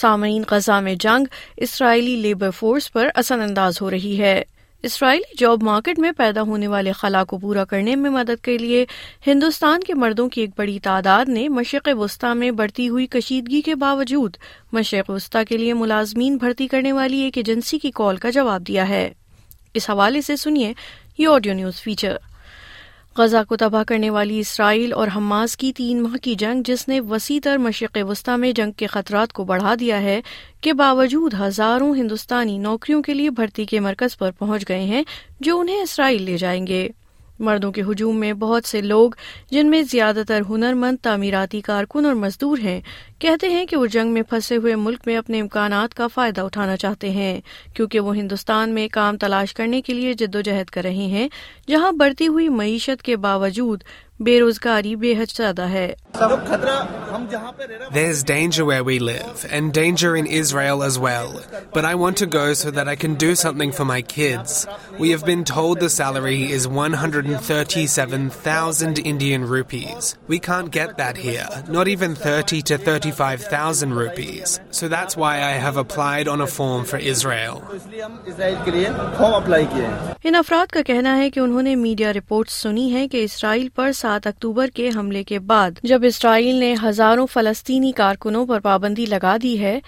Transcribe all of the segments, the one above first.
سامعین غزہ میں جنگ اسرائیلی لیبر فورس پر اثر انداز ہو رہی ہے۔ اسرائیلی جاب مارکیٹ میں پیدا ہونے والے خلا کو پورا کرنے میں مدد کے لیے ہندوستان کے مردوں کی ایک بڑی تعداد نے مشرق وسطی میں بڑھتی ہوئی کشیدگی کے باوجود مشرق وسطی کے لیے ملازمین بھرتی کرنے والی ایک ایجنسی کی کال کا جواب دیا ہے۔ اس حوالے سے سنیے یہ آڈیو نیوز فیچر۔ غزہ کو تباہ کرنے والی اسرائیل اور حماس کی تین ماہ کی جنگ، جس نے وسیع تر مشرق وسطی میں جنگ کے خطرات کو بڑھا دیا ہے، کے باوجود ہزاروں ہندوستانی نوکریوں کے لیے بھرتی کے مرکز پر پہنچ گئے ہیں، جو انہیں اسرائیل لے جائیں گے۔ مردوں کے ہجوم میں بہت سے لوگ جن میں زیادہ تر ہنر مند تعمیراتی کارکن اور مزدور ہیں، کہتے ہیں کہ وہ جنگ میں پھنسے ہوئے ملک میں اپنے امکانات کا فائدہ اٹھانا چاہتے ہیں، کیونکہ وہ ہندوستان میں کام تلاش کرنے کے لیے جد و جہد کر رہے ہیں، جہاں بڑھتی ہوئی معیشت کے باوجود بے روزگاری بے حد زیادہ ہے۔ There's danger where we live, and danger in Israel as well. But I want to go so that I can do something for my kids. We have been told the salary is 137,000 Indian rupees. We can't get that here, not even 30 to 35,000 rupees. So that's why I have applied on a form for Israel. ان افراد کا کہنا ہے کہ انہوں نے media report سنی ہے کہ اسرائیل پر سات اکتوبر کے حملے کے بعد جب اسرائیل نے ہزاروں فلسطینی کارکنوں پر پابندی لگا دی ہے۔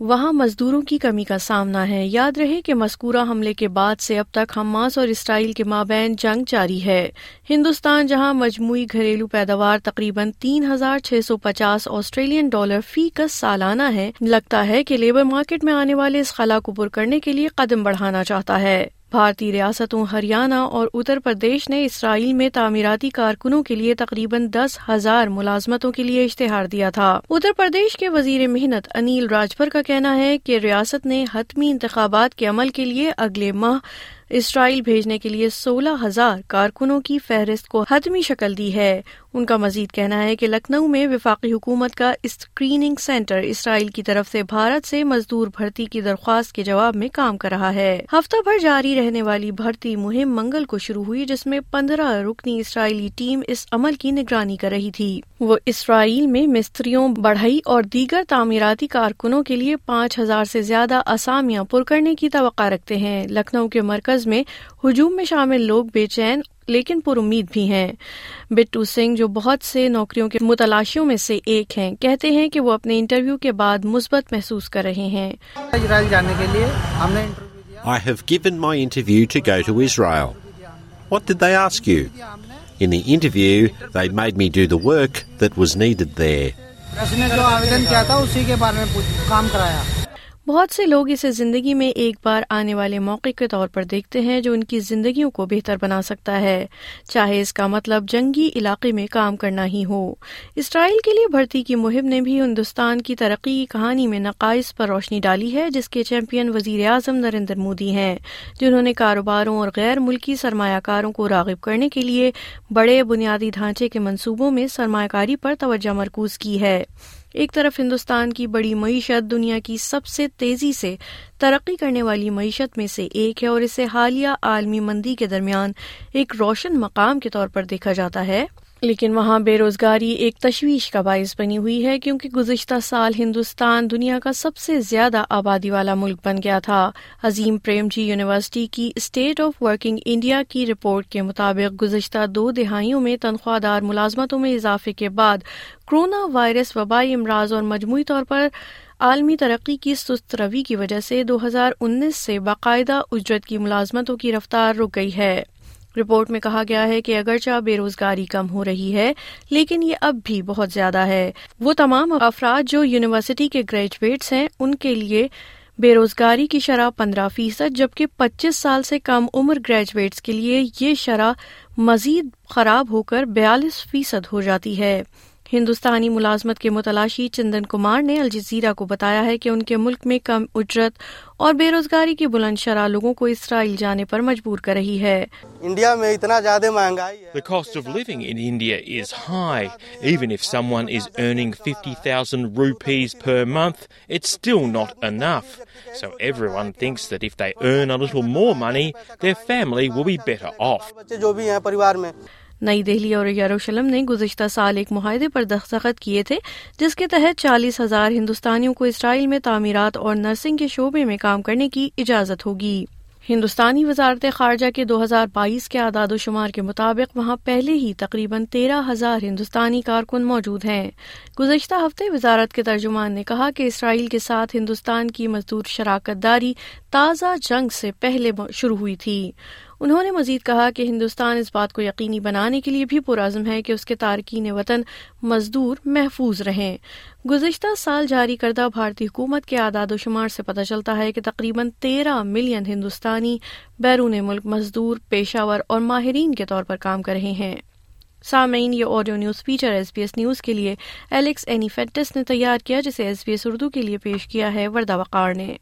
وہاں مزدوروں کی کمی کا سامنا ہے۔ یاد رہے کہ مذکورہ حملے کے بعد سے اب تک حماس اور اسرائیل کے مابین جنگ جاری ہے۔ ہندوستان، جہاں مجموعی گھریلو پیداوار تقریباً تین ہزار چھ سو پچاس آسٹریلین ڈالر فی کس سالانہ ہے، لگتا ہے کہ لیبر مارکیٹ میں آنے والے اس خلا کو پر کرنے کے لیے قدم بڑھانا چاہتا ہے۔ بھارتی ریاستوں ہریانہ اور اتر پردیش نے اسرائیل میں تعمیراتی کارکنوں کے لیے تقریباً دس ہزار ملازمتوں کے لیے اشتہار دیا تھا۔ اتر پردیش کے وزیر محنت انیل راجپر کا کہنا ہے کہ ریاست نے حتمی انتخابات کے عمل کے لیے اگلے ماہ اسرائیل بھیجنے کے لیے سولہ ہزار کارکنوں کی فہرست کو حتمی شکل دی ہے۔ ان کا مزید کہنا ہے کہ لکھنؤ میں وفاقی حکومت کا اسکریننگ سینٹر اسرائیل کی طرف سے بھارت سے مزدور بھرتی کی درخواست کے جواب میں کام کر رہا ہے۔ ہفتہ بھر جاری رہنے والی بھرتی مہم منگل کو شروع ہوئی جس میں پندرہ رکنی اسرائیلی ٹیم اس عمل کی نگرانی کر رہی تھی۔ وہ اسرائیل میں مستریوں، بڑھئی اور دیگر تعمیراتی کارکنوں کے لیے پانچ ہزار سے زیادہ اسامیاں پر کرنے کی توقع رکھتے ہیں۔ لکھنؤ کے مرکز میں ہجوم میں شامل لوگ بے چین لیکن پر امید بھی ہیں بٹو سنگھ جو بہت سے نوکریوں کے متلاشیوں میں سے ایک ہیں کہتے ہیں کہ وہ اپنے انٹرویو کے بعد مثبت محسوس کر رہے ہیں اسرائیل جانے کے لیے ہم نے I have given my interview to go to Israel. What did they ask you? In the interview, they made me do the work that was needed there. نے جو آویدن کیا تھا اسی کے بارے میں کام کرایا بہت سے لوگ اسے زندگی میں ایک بار آنے والے موقع کے طور پر دیکھتے ہیں جو ان کی زندگیوں کو بہتر بنا سکتا ہے۔ چاہے اس کا مطلب جنگی علاقے میں کام کرنا ہی ہو۔ اسرائیل کے لیے بھرتی کی مہم نے بھی ہندوستان کی ترقی کی کہانی میں نقائص پر روشنی ڈالی ہے، جس کے چیمپئن وزیر اعظم نریندر مودی ہیں، جنہوں نے کاروباروں اور غیر ملکی سرمایہ کاروں کو راغب کرنے کے لیے بڑے بنیادی ڈھانچے کے منصوبوں میں سرمایہ کاری پر توجہ مرکوز کی ہے۔ ایک طرف ہندوستان کی بڑی معیشت دنیا کی سب سے تیزی سے ترقی کرنے والی معیشت میں سے ایک ہے اور اسے حالیہ عالمی مندی کے درمیان ایک روشن مقام کے طور پر دیکھا جاتا ہے۔ لیکن وہاں بے روزگاری ایک تشویش کا باعث بنی ہوئی ہے کیونکہ گزشتہ سال ہندوستان دنیا کا سب سے زیادہ آبادی والا ملک بن گیا تھا۔ عظیم پریم جی یونیورسٹی کی اسٹیٹ آف ورکنگ انڈیا کی رپورٹ کے مطابق گزشتہ دو دہائیوں میں تنخواہ دار ملازمتوں میں اضافے کے بعد کرونا وائرس وبائی امراض اور مجموعی طور پر عالمی ترقی کی سست روی کی وجہ سے دو ہزار انیس سے باقاعدہ اجرت کی ملازمتوں کی رفتار رک گئی ہے۔ رپورٹ میں کہا گیا ہے کہ اگرچہ بے روزگاری کم ہو رہی ہے، لیکن یہ اب بھی بہت زیادہ ہے۔ وہ تمام افراد جو یونیورسٹی کے گریجویٹس ہیں، ان کے لیے بے روزگاری کی شرح پندرہ فیصد، جبکہ پچیس سال سے کم عمر گریجویٹس کے لیے یہ شرح مزید خراب ہو کر بیالیس فیصد ہو جاتی ہے۔ ہندوستانی ملازمت کے متلاشی چندن کمار نے الجزیرہ کو بتایا ہے کہ ان کے ملک میں کم اجرت اور بے روزگاری کی بلند شرح لوگوں کو اسرائیل جانے پر مجبور کر رہی ہے انڈیا میں اتنا زیادہ مہنگائی ہے The cost of living in India is high. Even if someone is earning 50,000 rupees per month, it's still not enough. So everyone thinks that if they earn a little more money, their family will be better off. بچے جو بھی ہیں پریوار میں نئی دہلی اور یروشلم نے گزشتہ سال ایک معاہدے پر دستخط کیے تھے، جس کے تحت چالیس ہزار ہندوستانیوں کو اسرائیل میں تعمیرات اور نرسنگ کے شعبے میں کام کرنے کی اجازت ہوگی۔ ہندوستانی وزارت خارجہ کے دو ہزار بائیس کے اعداد و شمار کے مطابق وہاں پہلے ہی تقریباً تیرہ ہزار ہندوستانی کارکن موجود ہیں۔ گزشتہ ہفتے وزارت کے ترجمان نے کہا کہ اسرائیل کے ساتھ ہندوستان کی مزدور شراکت داری تازہ جنگ سے پہلے شروع ہوئی تھی۔ انہوں نے مزید کہا کہ ہندوستان اس بات کو یقینی بنانے کے لیے بھی پرعزم ہے کہ اس کے تارکین وطن مزدور محفوظ رہیں۔ گزشتہ سال جاری کردہ بھارتی حکومت کے اعداد و شمار سے پتہ چلتا ہے کہ تقریباً تیرہ ملین ہندوستانی بیرون ملک مزدور، پیشہ ور اور ماہرین کے طور پر کام کر رہے ہیں۔ سامعین، یہ audio news feature S B S news کے لیے ایلیکس اینی فیٹس نے تیار کیا جسے ایس بی ایس اردو کے لیے پیش کیا ہے، وردہ وقار نے۔